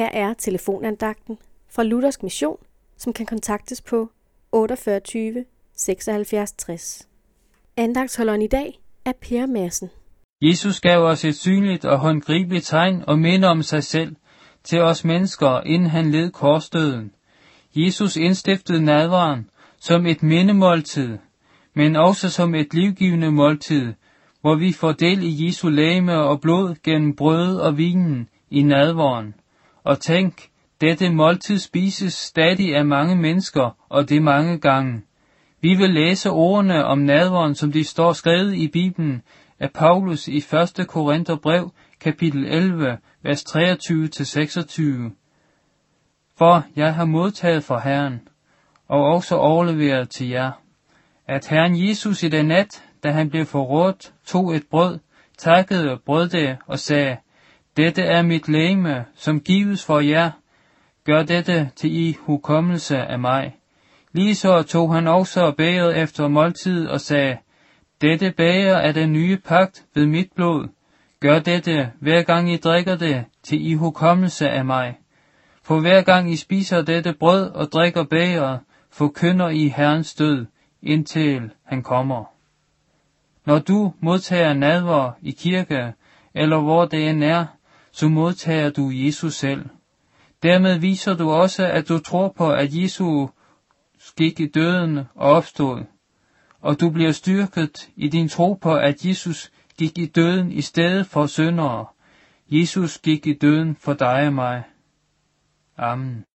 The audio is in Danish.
Her er telefonandagten fra Luthersk Mission, som kan kontaktes på 48 76 60. Andagtsholderen i dag er Per Madsen. Jesus gav os et synligt og håndgribeligt tegn og minde om sig selv til os mennesker, inden han led korsdøden. Jesus indstiftede nadvaren som et mindemåltid, men også som et livgivende måltid, hvor vi får del i Jesu læme og blod gennem brød og vinen i nadvaren. Og tænk, dette måltid spises stadig af mange mennesker, og det mange gange. Vi vil læse ordene om nadveren, som de står skrevet i Bibelen af Paulus i 1. Korintherbrev, kapitel 11, vers 23-26. For jeg har modtaget fra Herren, og også overleveret til jer, at Herren Jesus i den nat, da han blev forrådt, tog et brød, takkede brød det og sagde, dette er mit læme, som gives for jer. Gør dette til i hukommelse af mig. Ligeså tog han også bæret efter måltid og sagde, Dette bæger er den nye pagt ved mit blod. Gør dette, hver gang I drikker det, til i hukommelse af mig. For hver gang I spiser dette brød og drikker bægeret, forkynder I Herrens død, indtil han kommer. Når du modtager nadver i kirke, eller hvor det end er, så modtager du Jesus selv. Dermed viser du også, at du tror på, at Jesus gik i døden og opstod, og du bliver styrket i din tro på, at Jesus gik i døden i stedet for syndere. Jesus gik i døden for dig og mig. Amen.